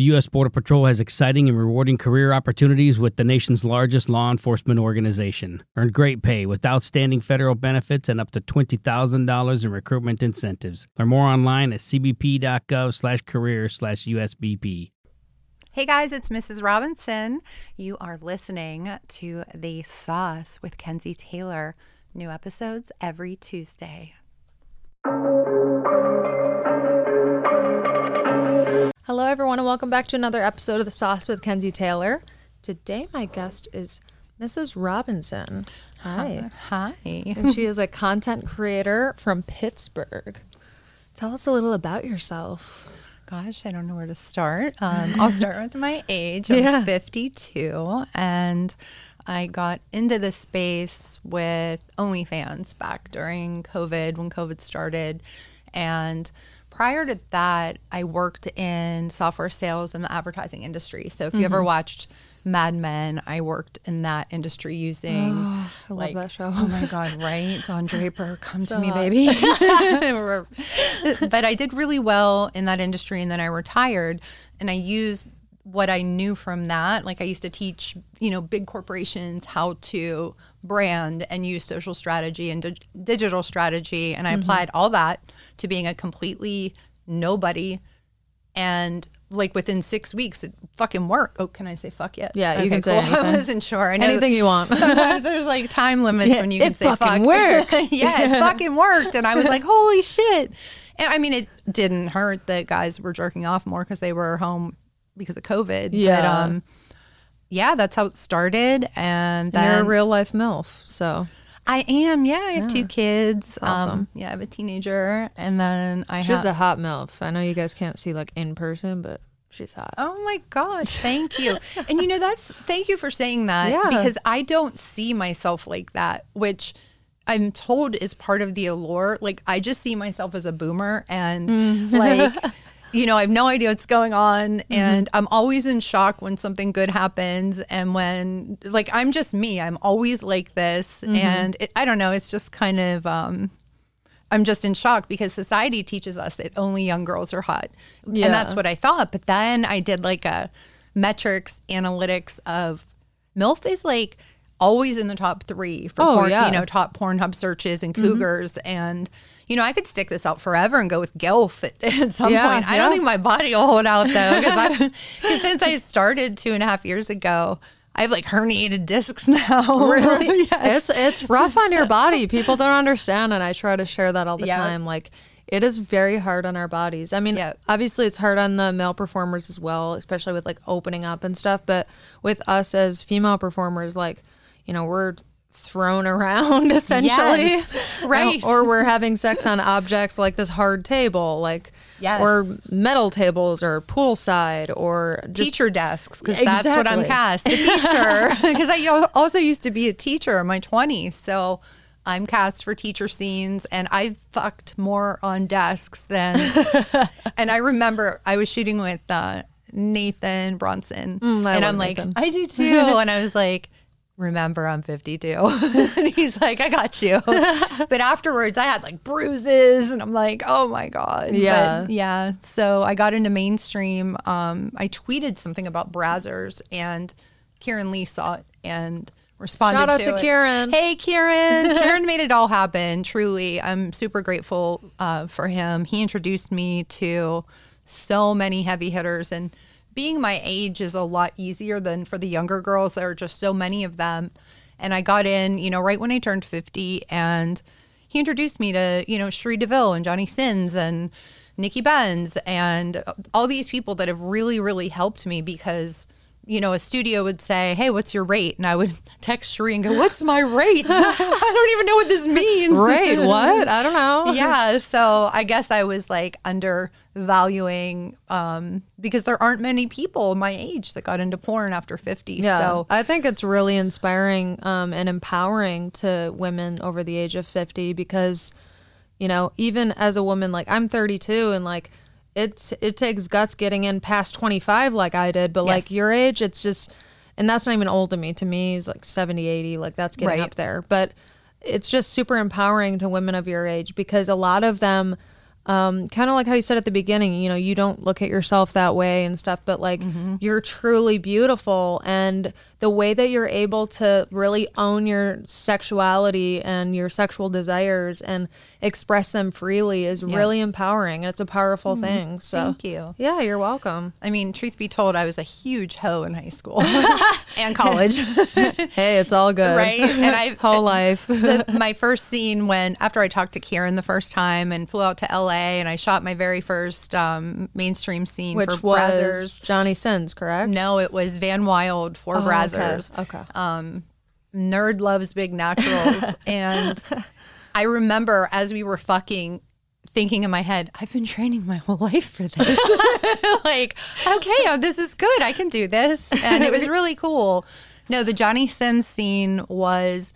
The U.S. Border Patrol has exciting and rewarding career opportunities with the nation's largest law enforcement organization. Earn great pay with outstanding federal benefits and up to $20,000 in recruitment incentives. Learn more online at cbp.gov slash career slash USBP. Hey guys, it's Mrs. Robinson. You are listening to The Sauce with Kenzie Taylor. New episodes every Tuesday. Hello, everyone, and welcome back to another episode of The Sauce with Kenzie Taylor. Today, my guest is Mrs. Robinson. Hi. Hi. and she is a content creator from Pittsburgh. Tell us a little about yourself. Gosh, I don't know where to start. Um, I'll start with my age. I'm Yeah. 52, and I got into the space with OnlyFans back during COVID when COVID started. And prior to that, I worked in software sales in the advertising industry. So if you ever mm-hmm. watched Mad Men, I worked in that industry using. I love that show. Oh my God, right? Don Draper, come So to me, baby. but I did really well in that industry and then I retired and I used what I knew from that. Like I used to teach, you know, big corporations how to brand and use social strategy and dig- digital strategy. And I Mm-hmm. applied all that to being a completely nobody. And like within six weeks, it fucking worked. Oh, can I say fuck yet? Yeah, you can say I anything. wasn't sure. I know Anything you want. sometimes there's like time limits Yeah, when you can it say fucking fuck. worked. yeah, it fucking worked. And I was like, holy shit. And I mean, it didn't hurt that guys were jerking off more because they were home because of COVID. But, Yeah. um, yeah, that's how it started. And And you're a real life MILF, so I am. Yeah, I have two kids. awesome. Um, yeah, I have a teenager. And then I she's have. a hot MILF. I know you guys can't see like in person, but she's hot. Oh my God, thank you. and you know, that's thank you for saying that Yeah. because I don't see myself like that, which I'm told is part of the allure. Like, I just see myself as a boomer and like, you know, I have no idea what's going on. Mm-hmm. And I'm always in shock when something good happens. And when, like, I'm just me, I'm always like this. Mm-hmm. And it, I don't know, it's just kind of, um, I'm just in shock because society teaches us that only young girls are hot. Yeah. And that's what I thought. But then I did like a metrics analytics of MILF is like always in the top three for Oh, porn, yeah. you know, top Pornhub searches and mm-hmm. cougars. And, you know, I could stick this out forever and go with GILF at, at some Yeah, point. I don't think my body will hold out though. Because since I started two and a half years ago, I have like herniated discs now. Really? yes. It's it's rough on your body. People don't understand, and I try to share that all the Yeah. time. Like it is very hard on our bodies. I mean, Yeah. obviously it's hard on the male performers as well, especially with like opening up and stuff. But with us as female performers, like you know, we're thrown around essentially, Yes. Right. or we're having sex on objects like this hard table, like Yes. or metal tables, or poolside, or just teacher desks because that's what I'm cast. The teacher. Because I also used to be a teacher in my 20s so I'm cast for teacher scenes and I've fucked more on desks than and I remember I was shooting with uh, Nathan Bronson. Mm, and I'm like I do too. And I was like remember I'm 52 and he's like I got you but afterwards I had like bruises and I'm like oh my god Yeah. But yeah. So I got into mainstream. Um, I tweeted something about Brazzers, and Kieran Lee saw it and responded Shout out to to. Kieran. Hey, Kieran. Kieran made it all happen. Truly, I'm super grateful uh, for him. He introduced me to so many heavy hitters, and being my age is a lot easier than for the younger girls. There are just so many of them. And I got in, you know, right when I turned 50, and he introduced me to, you know, Cherie DeVille and Johnny Sins and Nikki Benz and all these people that have really, really helped me because, you know, a studio would say, Hey, what's your rate? And I would text Cherie and go, What's my rate? I don't even know what this means. Right? What? I don't know. yeah. So I guess I was like undervaluing um, because there aren't many people my age that got into porn after 50. Yeah, So I think it's really inspiring um, and empowering to women over the age of 50 because, you know, even as a woman, like I'm 32 and like it's it takes guts getting in past 25 like I did, but like your age, it's just, and that's not even old to me. To me, it's like 70, 80, like that's getting Right. up there. But it's just super empowering to women of your age because a lot of them um, kind of like how you said at the beginning, you know, you don't look at yourself that way and stuff, but like Mm-hmm. you're truly beautiful. And the way that you're able to really own your sexuality and your sexual desires and express them freely is really empowering. It's a powerful thing. So, Mm-hmm. Thank you. yeah, you're welcome. I mean, truth be told, I was a huge hoe in high school and college. Hey, it's all good. right? And I Whole life. the, my first scene when after I talked to Kieran the first time and flew out to LA and I shot my very first um, mainstream scene Which for was Brazzers. Johnny Sins, correct? No, it was Van Wylde for Oh, okay. Brazzers. Okay. Um, nerd loves big naturals, and I remember as we were fucking. Thinking in my head, I've been training my whole life for this. like, okay, oh, this is good. I can do this. And it was really cool. No, the Johnny Sins scene was.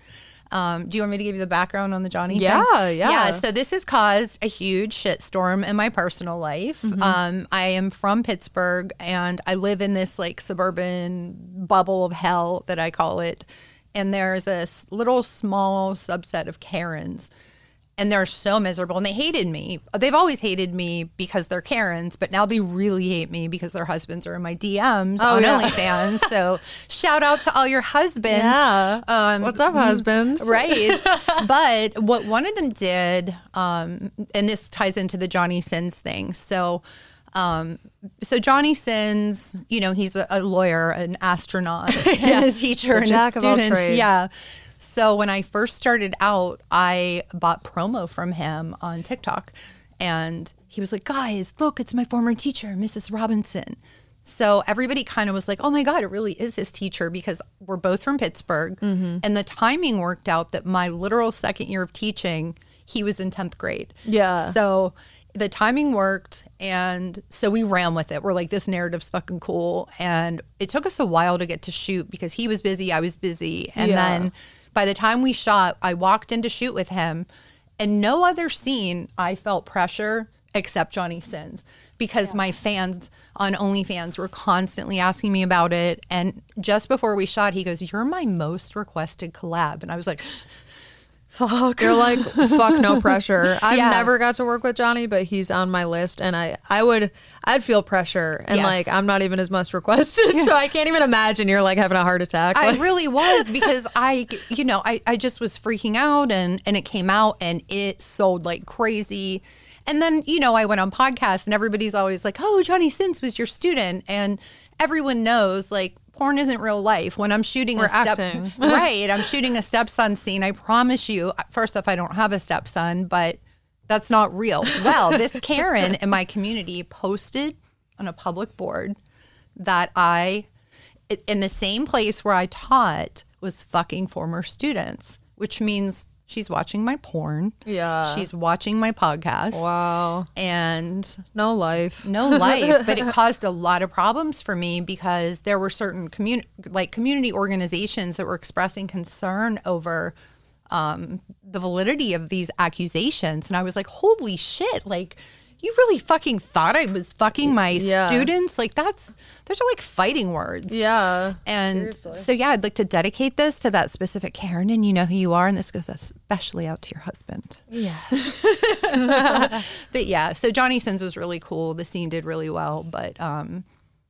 Um, do you want me to give you the background on the Johnny? thing? Yeah, yeah. Yeah. So this has caused a huge shitstorm in my personal life. Mm-hmm. Um, I am from Pittsburgh, and I live in this like suburban bubble of hell that I call it. And there's this little small subset of Karens and they're so miserable and they hated me. They've always hated me because they're Karens, but now they really hate me because their husbands are in my DMs Oh, on yeah. OnlyFans. so shout out to all your husbands. Yeah. Um, What's up, husbands? Right. but what one of them did, um, and this ties into the Johnny Sins thing. So, um, so Johnny Sins, you know, he's a, a lawyer, an astronaut, and a teacher, The and a student. Yeah. So when I first started out, I bought promo from him on TikTok, and he was like, "Guys, look, it's my former teacher, Mrs. Robinson." So everybody kind of was like, "Oh my god, it really is his teacher," because we're both from Pittsburgh, Mm-hmm. and the timing worked out that my literal second year of teaching, he was in tenth grade. Yeah. So the timing worked and so we ran with it. We're like, this narrative's fucking cool. And it took us a while to get to shoot because he was busy, I was busy. And Yeah. then by the time we shot, I walked in to shoot with him. And no other scene I felt pressure except Johnny Sins because my fans on OnlyFans were constantly asking me about it. And just before we shot, he goes, You're my most requested collab. And I was like, Fuck. You're like, fuck no pressure. I've Yeah. never got to work with Johnny, but he's on my list and I I would I'd feel pressure and Yes. like I'm not even as much requested. So I can't even imagine you're like having a heart attack. I Like, really was because I, you know, I, I just was freaking out and, and it came out and it sold like crazy. And then, you know, I went on podcasts and everybody's always like, oh, Johnny Sins was your student. And everyone knows like porn isn't real life. When I'm shooting We're a step, right, I'm shooting a stepson scene. I promise you, first off, I don't have a stepson, but that's not real. Well, this Karen in my community posted on a public board that I, in the same place where I taught, was fucking former students, which means she's watching my porn. Yeah. She's watching my podcast. wow. And No life. no life, but it caused a lot of problems for me because there were certain community, like community organizations that were expressing concern over um, the validity of these accusations, and I was like, "Holy shit!" Like, you really fucking thought I was fucking my Yeah. students? Like, that's those are like fighting words. Yeah. And Seriously. so, yeah, I'd like to dedicate this to that specific Karen, and you know who you are, and this goes especially out to your husband. Yeah. But yeah, so Johnny Sins was really cool. The scene did really well, but um,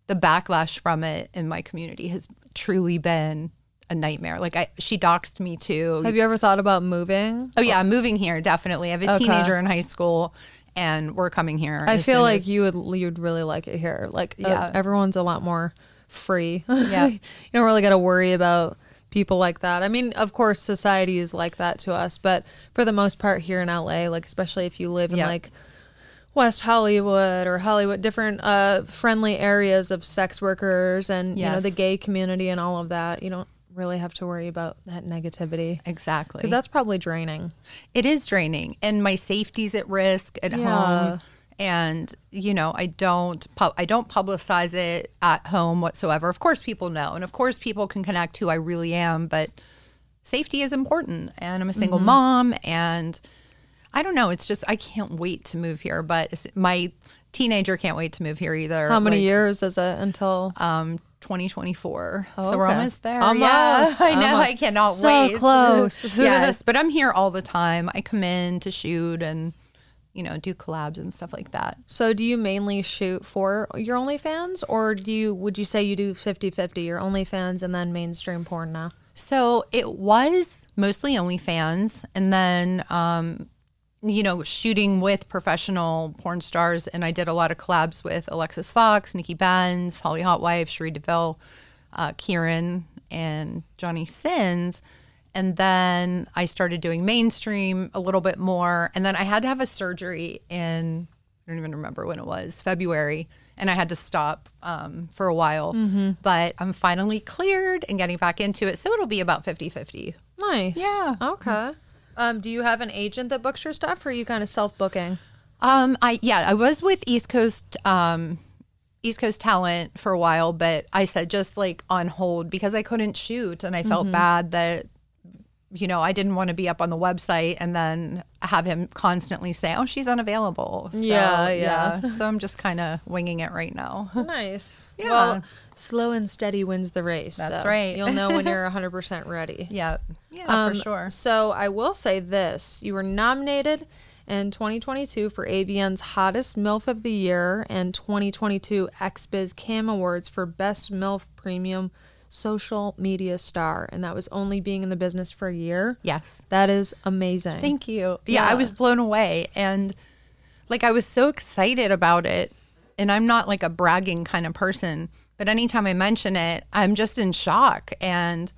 the backlash from it in my community has truly been a nightmare. Like I, she doxed me too. Have you ever thought about moving? oh yeah, I'm moving here definitely. I have a Okay. teenager in high school, and we're coming here. I feel like as- you would you'd really like it here. Like uh, Yeah. everyone's a lot more free. Yeah. you don't really got to worry about people like that. I mean, of course society is like that to us, but for the most part here in LA, like especially if you live in Yeah. like West Hollywood or Hollywood, different uh, friendly areas of sex workers and you know the gay community and all of that, you don't really have to worry about that negativity exactly because that's probably draining. it is draining, and my safety's at risk at Yeah. home. And you know, I don't pu- I don't publicize it at home whatsoever. Of course, people know, and of course, people can connect who I really am. But safety is important, and I'm a single Mm-hmm. mom, and I don't know. It's just I can't wait to move here, but my teenager can't wait to move here either. How many Like, years is it until? Um, 2024. Oh, so we're okay. almost there. Almost, Yeah, I know. almost. I cannot So wait. So close. yes, but I'm here all the time. I come in to shoot and you know, do collabs and stuff like that. So do you mainly shoot for your OnlyFans or do you would you say you do 50-50 your OnlyFans and then mainstream porn now? So it was mostly OnlyFans, and then um, you know shooting with professional porn stars, and I did a lot of collabs with Alexis Fawx, Nikki Benz, Holly Hotwife, Cherie DeVille, uh, Kieran, and Johnny Sins. And then I started doing mainstream a little bit more, and then I had to have a surgery in I don't even remember when it was, February, and I had to stop um, for a while. But I'm finally cleared and getting back into it. So it'll be about 50 50. Nice. Yeah. Okay. Um, do you have an agent that books your stuff or are you kind of self booking? Um, I yeah, I was with East Coast um, East Coast Talent for a while, but I said just like on hold because I couldn't shoot, and I felt bad that you know I didn't want to be up on the website and then have him constantly say, "Oh, she's unavailable." So, Yeah, yeah. So I'm just kind of winging it right now. Nice. Yeah. Well, slow and steady wins the race. That's so right. You'll know when you're 100% ready. yeah, yeah, Um, for sure. So I will say this: you were nominated in 2022 for AVN's Hottest MILF of the Year and 2022 XBiz Cam Awards for Best MILF Premium Social Media Star, and that was only being in the business for a year. Yes. That is amazing. Thank you. Yeah, I was blown away and like I was so excited about it. And I'm not like a bragging kind of person, but anytime I mention it, I'm just in shock and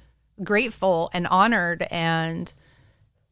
grateful and honored and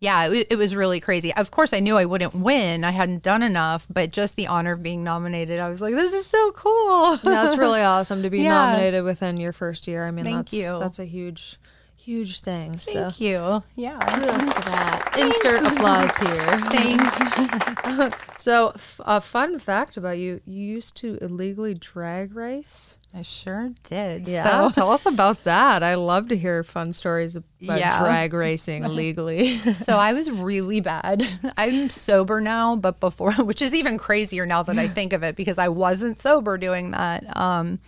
yeah, it, it was really crazy. Of course, I knew I wouldn't win. I hadn't done enough, but just the honor of being nominated, I was like, this is so cool. That's really awesome to be Yeah. nominated within your first year. I mean, Thank that's you. that's a huge, huge thing. so Thank you. Yeah. kudos to that. Insert applause here. Thanks. So, f- a fun fact about you: you used to illegally drag race. I sure did. Yeah. So tell us about that. I love to hear fun stories about Yeah. drag racing legally. So I was really bad. I'm sober now, but before, which is even crazier now that I think of it because I wasn't sober doing that. Um,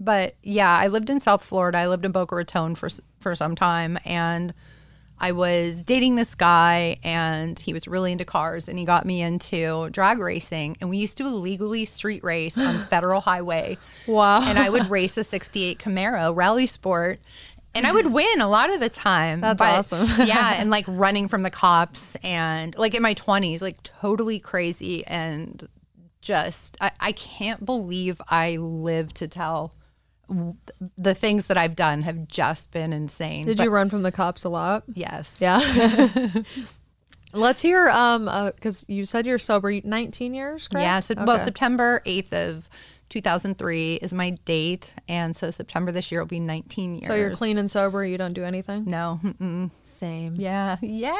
but yeah, I lived in South Florida. I lived in Boca Raton for for some time, and I was dating this guy, and he was really into cars, and he got me into drag racing, and we used to illegally street race on Federal Highway. Wow. And I would race a '68 Camaro Rally Sport. And I would win a lot of the time. That's but- awesome. yeah, and like running from the cops and like in my 20s, like totally crazy and just I, I can't believe I lived to tell the things that I've done have just been insane. Did But you run from the cops a lot? Yes. Yeah. Let's hear um because you said you're sober 19 years, correct? Yeah. So, Well, September 8th of 2003 is my date. And so September this year will be 19 years. So you're clean and sober. You don't do anything. No. mm-mm. Same. Yeah. Yeah.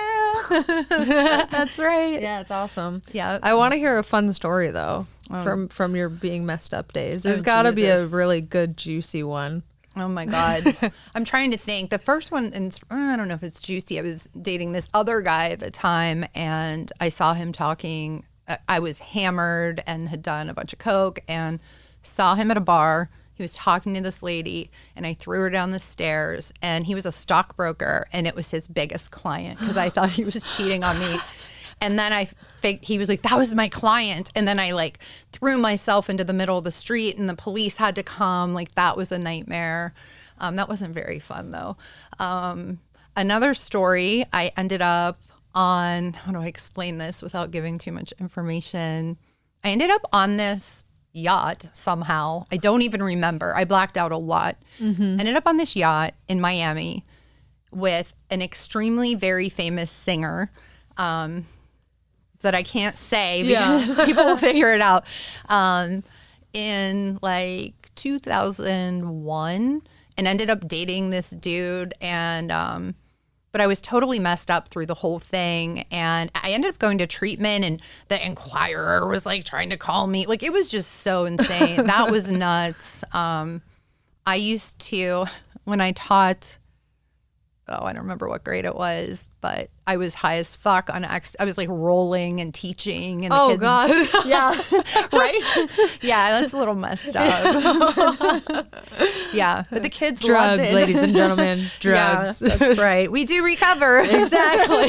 That's right. Yeah, it's awesome. Yeah. I want to hear a fun story though from from your being messed up days. There's Oh, got to be a really good juicy one. Oh my God. I'm trying to think. The first one, and it's, uh, I don't know if it's juicy. I was dating this other guy at the time, and I saw him talking. I- I was hammered and had done a bunch of Coke and saw him at a bar. He was talking to this lady, and I threw her down the stairs. And he was a stockbroker, and it was his biggest client because I thought he was cheating on me. And then I faked, he was like, that was my client. And then I like threw myself into the middle of the street and the police had to come. Like that was a nightmare. Um, that wasn't very fun though. Um, another story, I ended up on, how do I explain this without giving too much information? I ended up on this yacht somehow. I don't even remember. I blacked out a lot. Ended up on this yacht in Miami with an extremely very famous singer. Um, that I can't say Yeah. because people will figure it out. Um, in like 2001, and ended up dating this dude, and um, but I was totally messed up through the whole thing, and I ended up going to treatment, and the Inquirer was like trying to call me, like it was just so insane. that was nuts. Um, I used to when I taught oh, I don't remember what grade it was, but I was high as fuck on X. I was like rolling and teaching. And the Oh kids, God. yeah, right. yeah, that's a little messed up. yeah, but the kids loved Drugs, ladies and gentlemen. Yeah, Drugs. that's right. We do recover. exactly.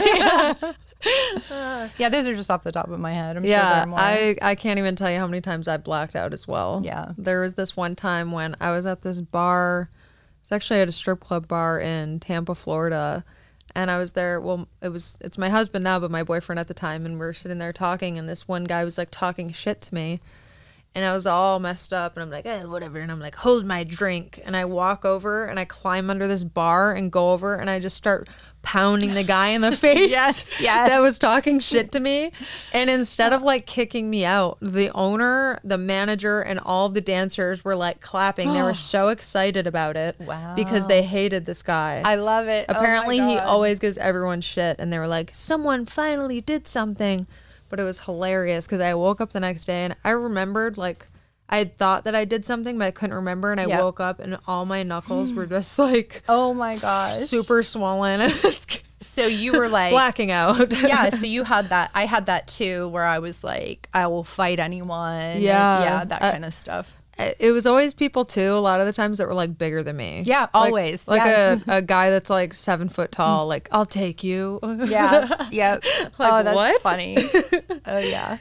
yeah, those are just off the top of my head. I'm Yeah, more. I I can't even tell you how many times I blacked out as well. Yeah. there was this one time when I was at this bar. It's actually at a strip club bar in Tampa, Florida, and I was there. Well, it was it's my husband now, but my boyfriend at the time, and we are sitting there talking, and this one guy was like talking shit to me, and I was all messed up, and I'm like, eh, whatever, and I'm like, hold my drink, and I walk over and I climb under this bar and go over, and I just start pounding the guy in the face. Yes, yes. that was talking shit to me, and instead of like kicking me out, the owner, the manager, and all the dancers were like clapping. they were so excited about it, Wow. because they hated this guy. I love it. Oh Apparently, he always gives everyone shit, and they were like, "Someone finally did something," but it was hilarious because I woke up the next day and I remembered like I thought that I did something, but I couldn't remember, and I Yeah. woke up and all my knuckles were just like Oh my gosh. super swollen, So you were like, blacking out. yeah. So you had that. I had that too, where I was like, I will fight anyone. Yeah. yeah, that Uh, kind of stuff. it was always people too. A lot of the times that were like bigger than me. Yeah, Like- always, like yes. a, a guy that's like seven foot tall. Like I'll take you. Yeah, yeah. oh, that's what? funny. oh yeah.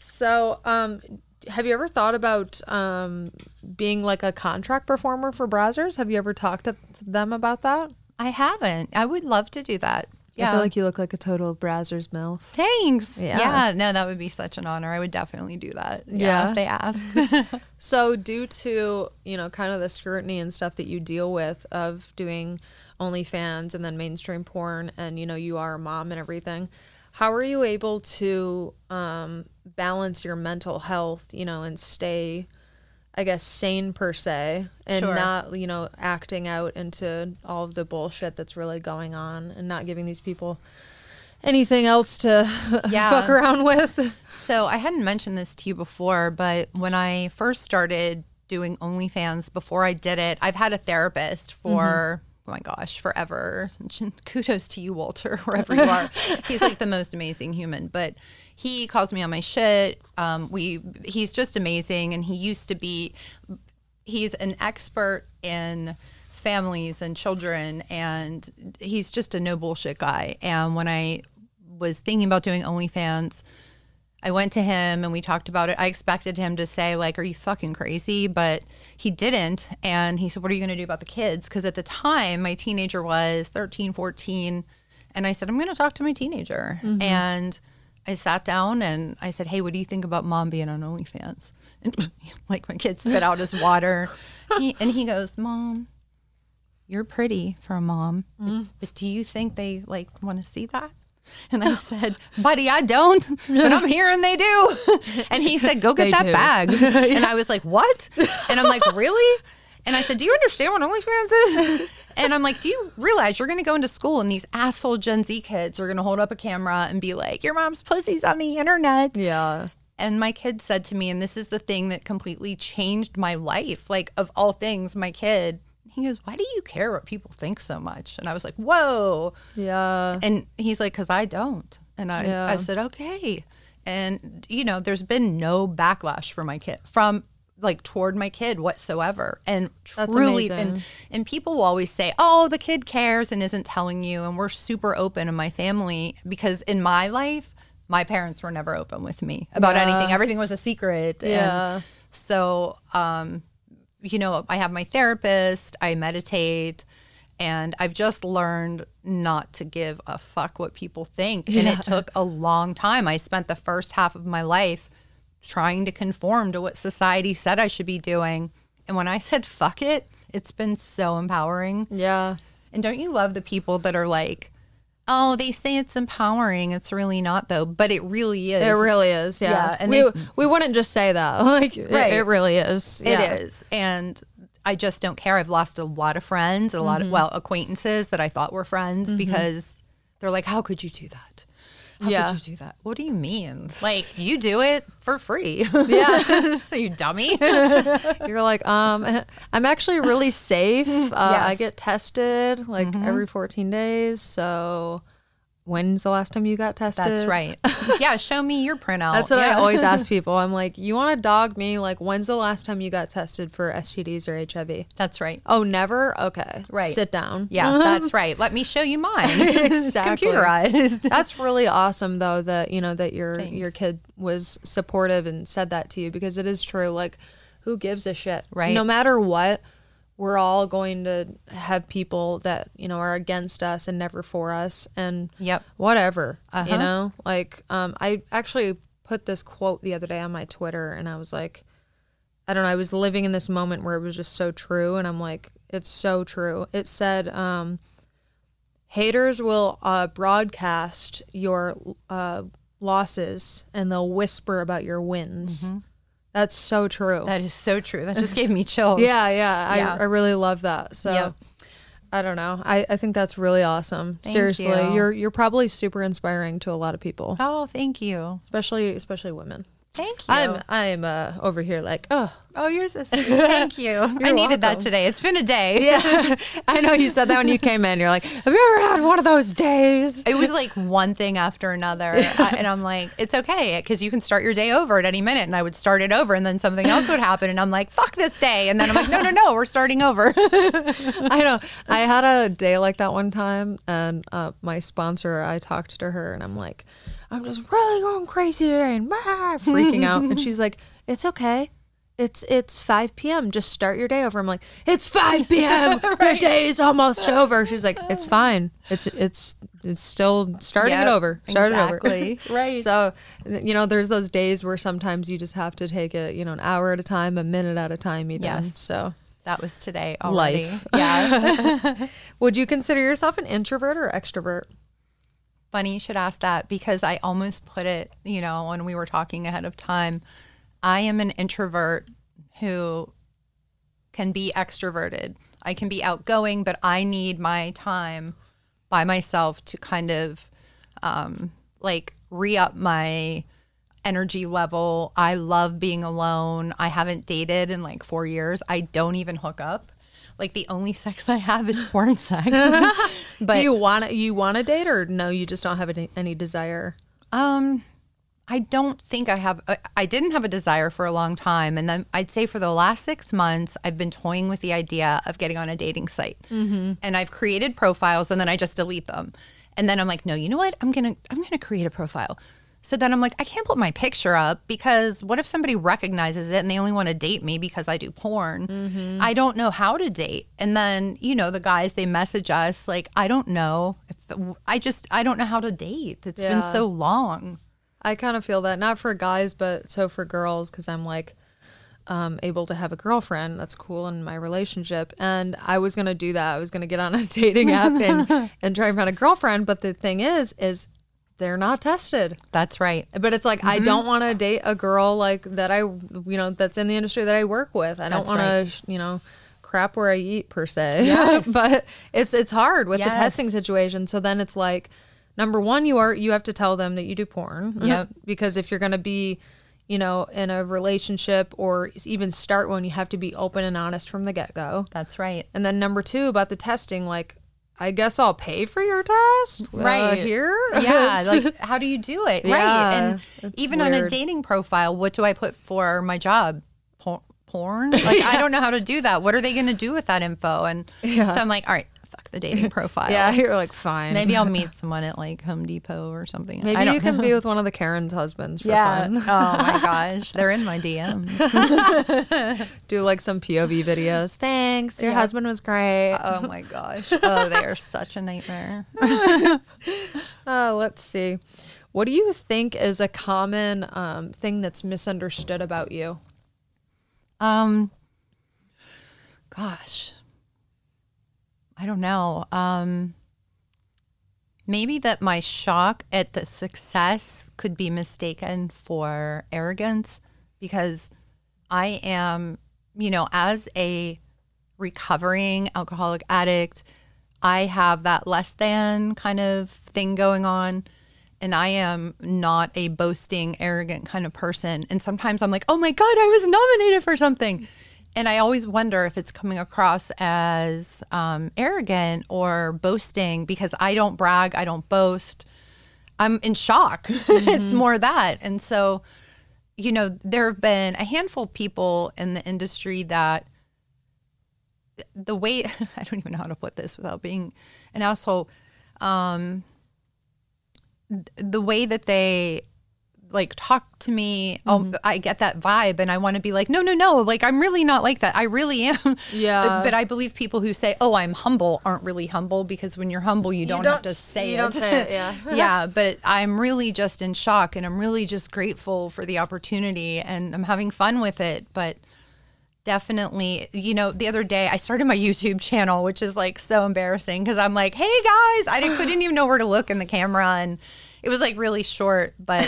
So, um, have you ever thought about um, being like a contract performer for Brazzers? Have you ever talked to them about that? I haven't. I would love to do that. Yeah. I feel like you look like a total Brazzers MILF. Thanks. Yeah. Yeah. No, that would be such an honor. I would definitely do that. Yeah. Yeah. If they asked. So, due to you know kind of the scrutiny and stuff that you deal with of doing OnlyFans and then mainstream porn, and you know you are a mom and everything, how are you able to um, balance your mental health, you know, and stay, I guess, sane per se, and Sure. not you know acting out into all of the bullshit that's really going on, and not giving these people anything else to Yeah. fuck around with. So I hadn't mentioned this to you before, but when I first started doing OnlyFans, before I did it, I've had a therapist for oh my gosh, forever. Kudos to you, Walter, wherever you are. he's like the most amazing human, but he calls me on my shit. Um, we he's just amazing, and he used to be. He's an expert in families and children and he's just a no bullshit guy and when i was thinking about doing onlyfans I went to him and we talked about it. I expected him to say like, "Are you fucking crazy?" But he didn't. And he said, "What are you going to do about the kids?" Because at the time, my teenager was 13, 14, and I said, "I'm going to talk to my teenager." Mm-hmm. And I sat down and I said, "Hey, what do you think about mom being on OnlyFans?" And like my kid spit out his water, he, and he goes, "Mom." You're pretty for a mom, but, but do you think they like want to see that? And I said, buddy, I don't, but I'm here and they do. And he said, go get that do. bag. And I was like, what? And I'm like, really? And I said, do you understand what OnlyFans is? And I'm like, do you realize you're going to go into school and these asshole Gen Z kids are going to hold up a camera and be like, your mom's pussy's on the internet. Yeah. And my kid said to me, and this is the thing that completely changed my life, like of all things, my kid, he goes, why do you care what people think so much? And I was like, whoa. Yeah. And he's like, because I don't. And I, Yeah. I said, okay. And, you know, there's been no backlash for my kid from like toward my kid whatsoever. And That's truly, amazing. and, and people will always say, oh, the kid cares and isn't telling you. And we're super open in my family because in my life, my parents were never open with me about Yeah. anything. Everything was a secret. Yeah. And so, um, you know, I have my therapist, I meditate, and I've just learned not to give a fuck what people think. And it took a long time. I spent the first half of my life trying to conform to what society said I should be doing. And when I said fuck it, it's been so empowering. Yeah. And don't you love the people that are like, oh, they say it's empowering. It's really not, though. But it really is. It really is. Yeah. Yeah, and we they- we wouldn't just say that. Like it- Right. it, really is. It Yeah. is. And I just don't care. I've lost a lot of friends, a lot of, mm-hmm. well, acquaintances that I thought were friends mm-hmm. because they're like, how could you do that? How Yeah. could you do that? What do you mean? Like, you do it for free. Yeah. so you dummy. You're like, um, I'm actually really safe. Uh, I get tested like every 14 days. So when's the last time you got tested? That's right. yeah, show me your printout. That's what I always ask people. I'm like, you want to dog me? Like, when's the last time you got tested for STDs or HIV? That's right. Oh, never? Okay. Right. Sit down. Yeah, that's right. Let me show you mine. It's Exactly. computerized. That's really awesome though that you know that your Thanks. your kid was supportive and said that to you because it is true like who gives a shit Right. no matter what we're all going to have people that you know are against us and never for us and Yep. whatever Uh-huh. you know like um I actually put this quote the other day on my Twitter and I was like I don't know I was living in this moment where it was just so true and I'm like it's so true it said um haters will uh, broadcast your uh, losses and they'll whisper about your wins. That's so true. That is so true. That just gave me chills. yeah, yeah, Yeah. I, I really love that. So Yep. I don't know. I, I think that's really awesome. Thank Seriously, you. you're you're probably super inspiring to a lot of people, Oh, thank you. especially especially women. Thank you. I'm I'm uh, over here like oh oh, yours is. Thank you. I needed that today. It's been a day. yeah. I know you said that when you came in. You're like, have you ever had one of those days? It was like one thing after another. I- and I'm like, it's okay because you can start your day over at any minute. And I would start it over and then something else would happen. And I'm like, fuck this day. And then I'm like, no, no, no, we're starting over. I know. I had a day like that one time, and uh, my sponsor, I talked to her, and I'm like, I'm just really going crazy today, and ah, freaking out. And she's like, It's okay. It's it's 5 p.m. Just start your day over. I'm like, It's 5 p.m. The day is almost over. She's like, It's fine. It's it's it's still starting Yep, it over. Start exactly. it over. Right. So you know, there's those days where sometimes you just have to take it, you know, an hour at a time, a minute at a time, even. Yes. So. that was today already. Life. Yeah. Would you consider yourself an introvert or extrovert? Funny you should ask that because I almost put it, you know, when we were talking ahead of time. I am an introvert who can be extroverted. I can be outgoing, but I need my time by myself to kind of um, like re up my energy level. I love being alone. I haven't dated in like four years. I don't even hook up. Like the only sex I have is porn sex. but Do you want to you want to date or no? You just don't have any, any desire. Um, I don't think I have. I- I didn't have a desire for a long time, and then I'd say for the last six months, I've been toying with the idea of getting on a dating site, mm-hmm. and I've created profiles, and then I just delete them, and then I'm like, no, you know what? I'm gonna I'm gonna create a profile. So then I'm like, I can't put my picture up because what if somebody recognizes it and they only want to date me because I do porn? I don't know how to date. And then, you know, the guys, they message us like, I don't know. If, I just, I don't know how to date. It's been so long. I kind of feel that not for guys, but so for girls because I'm like um, able to have a girlfriend. That's cool in my relationship, and I was gonna do that. I was gonna get on a dating app and and try and find a girlfriend. But the thing is, is they're not tested. That's right. But it's like I mm-hmm. don't want to date a girl like that. I you know that's in the industry that I work with. I don't want right. to you know crap where I eat per se. Yes. but it's it's hard with the testing situation. So then it's like number one, you are you have to tell them that you do porn. Mm-hmm. Yep. because if you're gonna be you know in a relationship or even start one, you have to be open and honest from the get go. That's right. And then number two about the testing, like. I guess I'll pay for your test uh, Right. here. Yeah. Like, how do you do it? Yeah, right. And even on a dating profile, what do I put for my job? Por- porn? Like, I don't know how to do that. What are they going to do with that info? And so I'm like, all right, the dating profile. yeah, you're like fine. Maybe I'll meet someone at like Home Depot or something. Maybe you can be with one of the Karen's husbands for Yeah. fun. oh my gosh. They're in my DMs. Do like some POV videos. Thanks. Your Yeah. husband was great. Oh my gosh. Oh, they are such a nightmare. Oh, let's see. What do you think is a common um, thing that's misunderstood about you? Um, gosh, I don't know. Um, maybe that my shock at the success could be mistaken for arrogance because I am, you know, as a recovering alcoholic addict, I have that less than kind of thing going on. And I am not a boasting, arrogant kind of person. And sometimes I'm like, oh my God, I was nominated for something. And I always wonder if it's coming across as um, arrogant or boasting because I don't brag, I don't boast. I'm in shock. it's more that. And so, you know, there have been a handful of people in the industry that the way I don't even know how to put this without being an asshole. Um, th- the way that they like talk to me, oh, mm-hmm. I get that vibe, and I want to be like, no, no, no, like I'm really not like that. I really am. Yeah. But I believe people who say, oh, I'm humble, aren't really humble because when you're humble, you don't, have don't- to say you it. don't say it, yeah. yeah, but I'm really just in shock, and I'm really just grateful for the opportunity, and I'm having fun with it, but definitely you know the other day i started my youtube channel which is like so embarrassing because i'm like hey guys i didn't, couldn't even know where to look in the camera and it was like really short but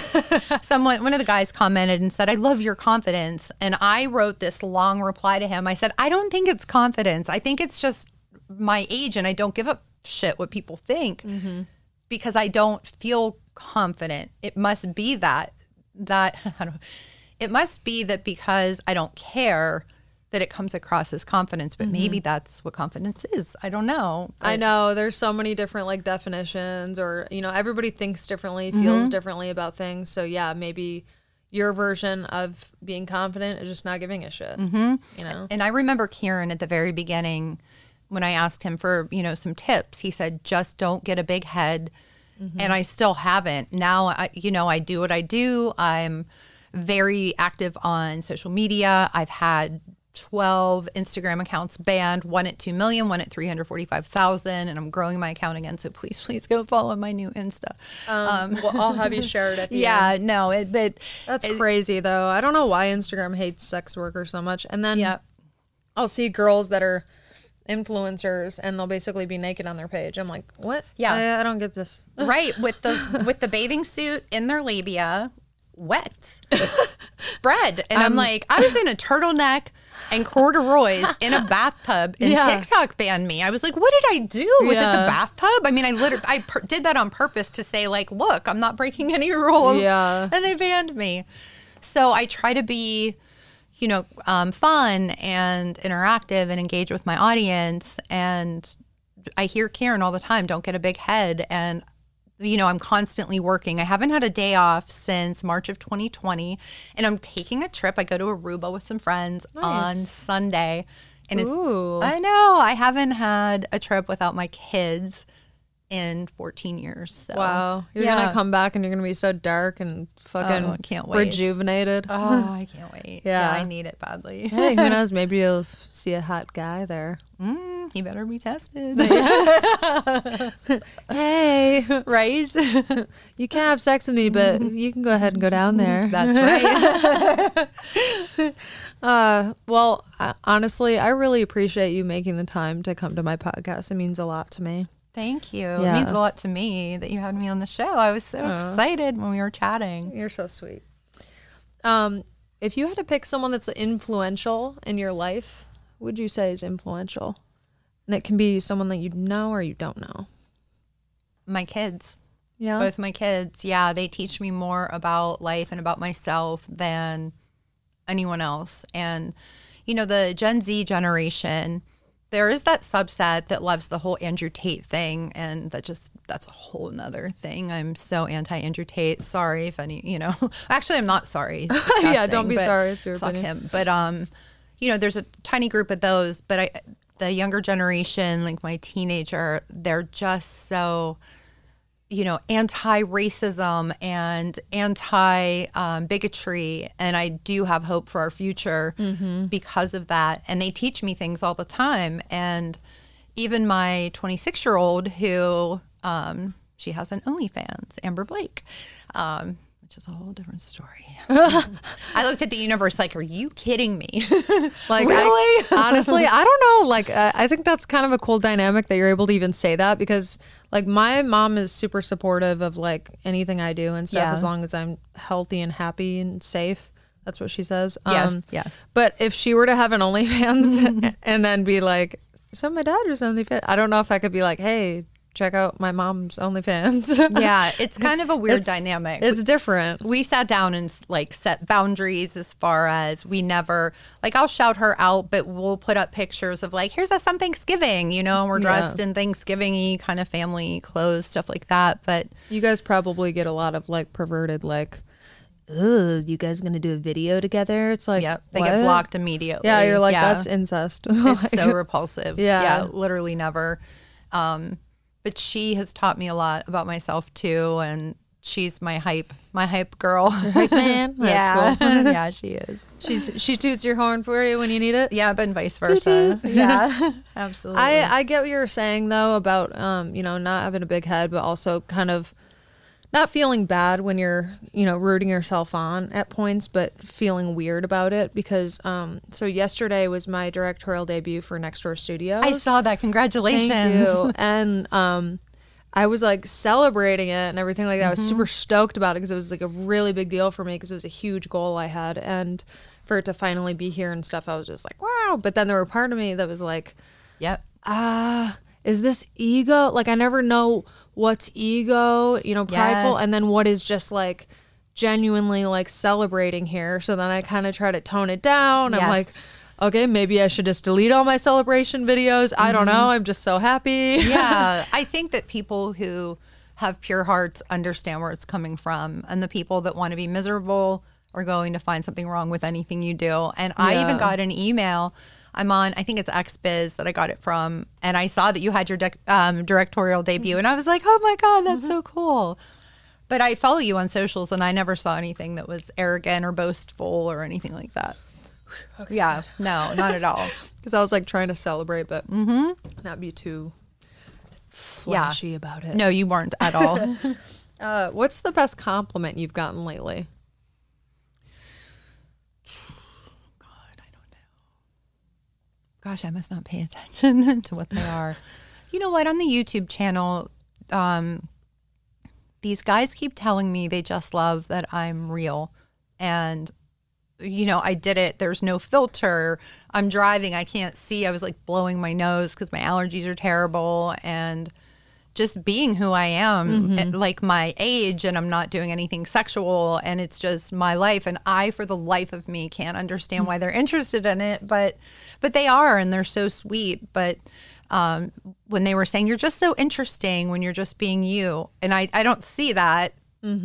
someone one of the guys commented and said i love your confidence. And i wrote this long reply to him. I said i don't think it's confidence. I think it's just my age and i don't give a shit what people think mm-hmm. because i don't feel confident. It must be that that I don't, it must be that because I don't care that it comes across as confidence, but maybe that's what confidence is. I don't know. I know there's so many different like definitions, or you know, everybody thinks differently, Mm-hmm. feels differently about things. So yeah, maybe your version of being confident is just not giving a shit. Mm-hmm. You know, And I remember Kieran at the very beginning when I asked him for, you know, some tips, he said, just don't get a big head. And I still haven't. Now, I, you know, I do what I do. I'm very active on social media. I've had 12 Instagram accounts banned, one at 2 million, one at 345,000, and I'm growing my account again. So please, please go follow my new Insta. um, well, I'll have you share it at the yeah, end. no, it, but That's crazy though. I don't know why Instagram hates sex workers so much. And then yeah. I'll see girls that are influencers and they'll basically be naked on their page. I'm like, what? Yeah. I, I don't get this. right with the with the bathing suit in their labia wet spread. And i'm like i was in a turtleneck and corduroys in a bathtub and Yeah. tiktok banned me. I was like what did i do? Was it the bathtub? I mean i literally i per- did that on purpose to say like look i'm not breaking any rules. Yeah. and they banned me. So i try to be you know um, fun and interactive and engage with my audience. And I hear Kieran all the time, don't get a big head. And, you know, I'm constantly working. I haven't had a day off since March of 2020. And I'm taking a trip. I go to Aruba with some friends on Sunday. And it's, I know, I haven't had a trip without my kids in 14 years. So. Wow. You're Yeah. gonna come back and you're gonna be so dark and fucking Oh, I can't wait. rejuvenated. Oh, I can't wait. Yeah. I need it badly. hey, who knows? Maybe you'll see a hot guy there. Mm, he better be tested. Hey, right? you can't have sex with me, but you can go ahead and go down there. That's right. Uh, well, honestly, I really appreciate you making the time to come to my podcast. It means a lot to me. Thank you. Yeah. It means a lot to me that you had me on the show. I was so excited when we were chatting. You're so sweet. Um, if you had to pick someone that's influential in your life, who would you say is influential? And it can be someone that you know or you don't know. My kids, Yeah. both my kids, yeah, they teach me more about life and about myself than anyone else. And, you know, the Gen Z generation, there is that subset that loves the whole Andrew Tate thing. And that just, that's a whole nother thing. I'm so anti Andrew Tate. Sorry if any, you know, actually, I'm not sorry. Yeah, don't be sorry, it's your fuck opinion. him. But, um, you know, there's a tiny group of those, but I, the younger generation, like my teenager, they're just so, you know, anti-racism and anti-bigotry, and I do have hope for our future because of that. And they teach me things all the time. And even my 26-year-old, who um, she has an OnlyFans, Amber Blake, um, which is a whole different story. I looked at the universe like, are you kidding me? Like, Really? I, honestly, I don't know. Like, uh, I think that's kind of a cool dynamic that you're able to even say that because, like, my mom is super supportive of like anything I do and stuff Yeah. as long as I'm healthy and happy and safe. That's what she says. Yes, Um, yes. But if she were to have an OnlyFans and then be like, "So my dad was OnlyFans," I don't know if I could be like, "Hey, check out my mom's OnlyFans. Yeah, it's kind of a weird It's- dynamic. it's different. we sat down and like set boundaries as far as we never like I'll shout her out, but we'll put up pictures of like here's us on Thanksgiving, you know, and we're Yeah. dressed in Thanksgiving kind of family clothes, stuff like that. But You guys probably get a lot of like perverted like, oh, you guys gonna do a video together? It's like, yep, they get blocked immediately. Yeah, you're like Yeah. that's incest. it's so repulsive. Yeah. yeah, literally never. Um, but she has taught me a lot about myself too, and she's my hype, my hype girl. Hype man. That's yeah, cool. yeah, she is. She's she toots your horn for you when you need it. Yeah, but vice versa. toot. Yeah, absolutely. I I get what you're saying though about um you know not having a big head, but also kind of not feeling bad when you're you know rooting yourself on at points, but feeling weird about it because um so yesterday was my directorial debut for Next Door Studios. I saw that. Congratulations. Thank you. And um, I was like celebrating it and everything like that. I was super stoked about it because it was like a really big deal for me because it was a huge goal I had. And for it to finally be here and stuff, I was just like, wow. But then there were part of me that was like, Yep. ah, is this ego? Like, I never know what's ego, you know, prideful, Yes. and then what is just like genuinely like celebrating here. So then I kind of try to tone it down. I'm like, okay, maybe I should just delete all my celebration videos. I don't mm-hmm. know. I'm just so happy. yeah, I think that people who have pure hearts understand where it's coming from, and the people that want to be miserable are going to find something wrong with anything you do. And I even got an email. I'm on, I think it's XBiz that I got it from, and I saw that you had your dec um, directorial debut, and I was like, oh my god, that's so cool. But I follow you on socials, and I never saw anything that was arrogant or boastful or anything like that. yeah, no, not at all. Because I was like trying to celebrate, but not be too Yeah. flashy about it. No, you weren't at all. Uh, what's the best compliment you've gotten lately? Gosh, I must not pay attention to what they are. You know what? On the YouTube channel, um, these guys keep telling me they just love that I'm real. And, you know, I did it. There's no filter. I'm driving. I can't see. I was like blowing my nose because my allergies are terrible. And just being who I am, at, like my age, and I'm not doing anything sexual, and it's just my life. And I, for the life of me, can't understand why they're interested in it, but but they are, and they're so sweet. But um, when they were saying you're just so interesting when you're just being you, and I I don't see that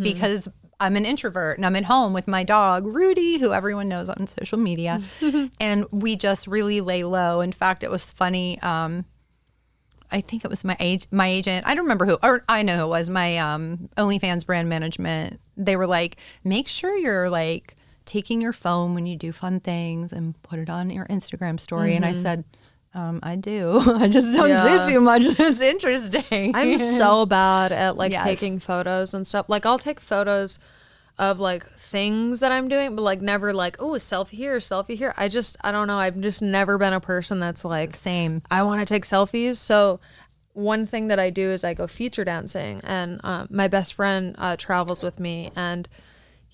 because. I'm an introvert and I'm at home with my dog, Rudy, who everyone knows on social media. and we just really lay low. In fact, it was funny. Um, I think it was my age, my agent. I don't remember who, or I know who it was. My um, OnlyFans brand management. They were like, make sure you're like taking your phone when you do fun things and put it on your Instagram story. And I said, um, I do. I just don't Yeah. do too much. It's interesting. I'm so bad at like Yes. taking photos and stuff. Like I'll take photos of like things that I'm doing, but like never like, oh, selfie here, selfie here. I just I don't know. I've just never been a person that's like same. I want to take selfies. So one thing that I do is I go feature dancing, and um, my best friend uh, travels with me, and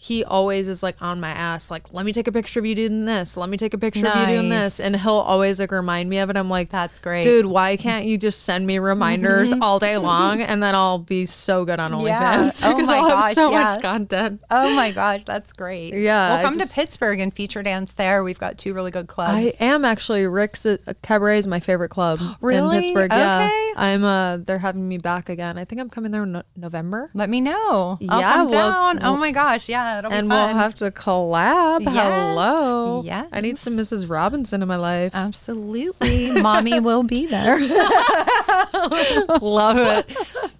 he always is like on my ass, like, let me take a picture of you doing this. Let me take a picture of you doing this. And he'll always like remind me of it. I'm like, That's great. Dude, why can't you just send me reminders all day long and then I'll be so good on OnlyFans? Yeah. Oh my I'll have gosh, so yeah. much content. Oh my gosh, that's great. Yeah, Well, come just- to Pittsburgh and feature dance there. We've got two really good clubs. I am actually Rick's uh, Cabaret is my favorite club Really? in Pittsburgh. Yeah, Okay. I'm. Uh, they're having me back again. I think I'm coming there in no- November, Let me know. I'll Yeah, come well- down. oh my gosh, yeah, and be fun. we'll have to collab. Yes. Hello. Yes. I need some Mrs. Robinson in my life. Absolutely, mommy will be there. Love it.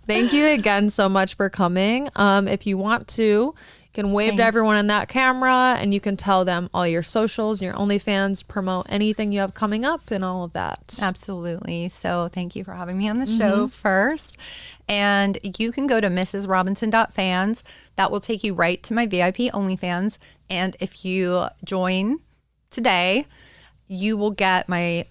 Thank you again so much for coming. Um, if you want to, can wave to everyone in that camera and you can tell them all your socials, your OnlyFans, promote anything you have coming up and all of that. Absolutely. So thank you for having me on the show first. And you can go to mrsrobinson.fans. That will take you right to my VIP OnlyFans. And if you join today, you will get my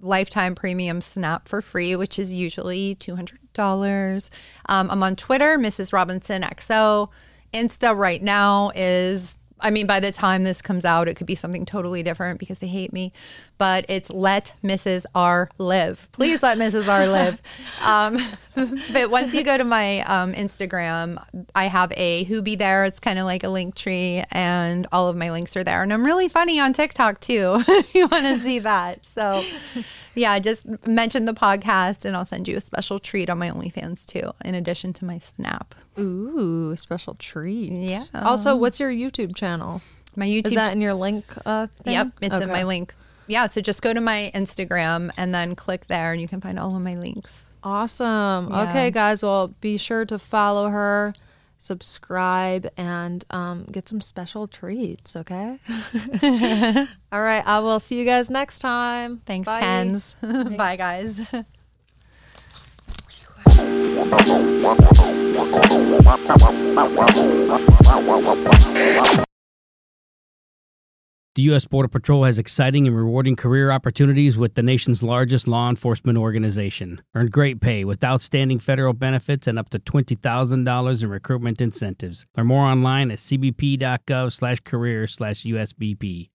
lifetime premium snap for free, which is usually $200. Um, I'm on Twitter, Mrs. Robinson XO. Insta right now is I mean, by the time this comes out, it could be something totally different because they hate me. But it's let Mrs. R live. Please let Mrs. R live. Um, but once you go to my um, Instagram, I have a hoo.be there. It's kind of like a link tree, and all of my links are there. And I'm really funny on TikTok too. you want to see that, so yeah, just mention the podcast, and I'll send you a special treat on my OnlyFans too, in addition to my Snap. Ooh, special treat. Yeah. Also, what's your YouTube channel? My YouTube. Is that in your link? Uh, thing? Yep, it's in my link. Yeah, so just go to my Instagram and then click there, and you can find all of my links. Awesome. Yeah. Okay, guys. Well, be sure to follow her, subscribe, and um, get some special treats. Okay. All right. I will see you guys next time. Thanks, Bye. Tens. Bye, guys. The U.S. Border Patrol has exciting and rewarding career opportunities with the nation's largest law enforcement organization. Earn great pay with outstanding federal benefits and up to $20,000 in recruitment incentives. Learn more online at cbp.gov slash career slash USBP.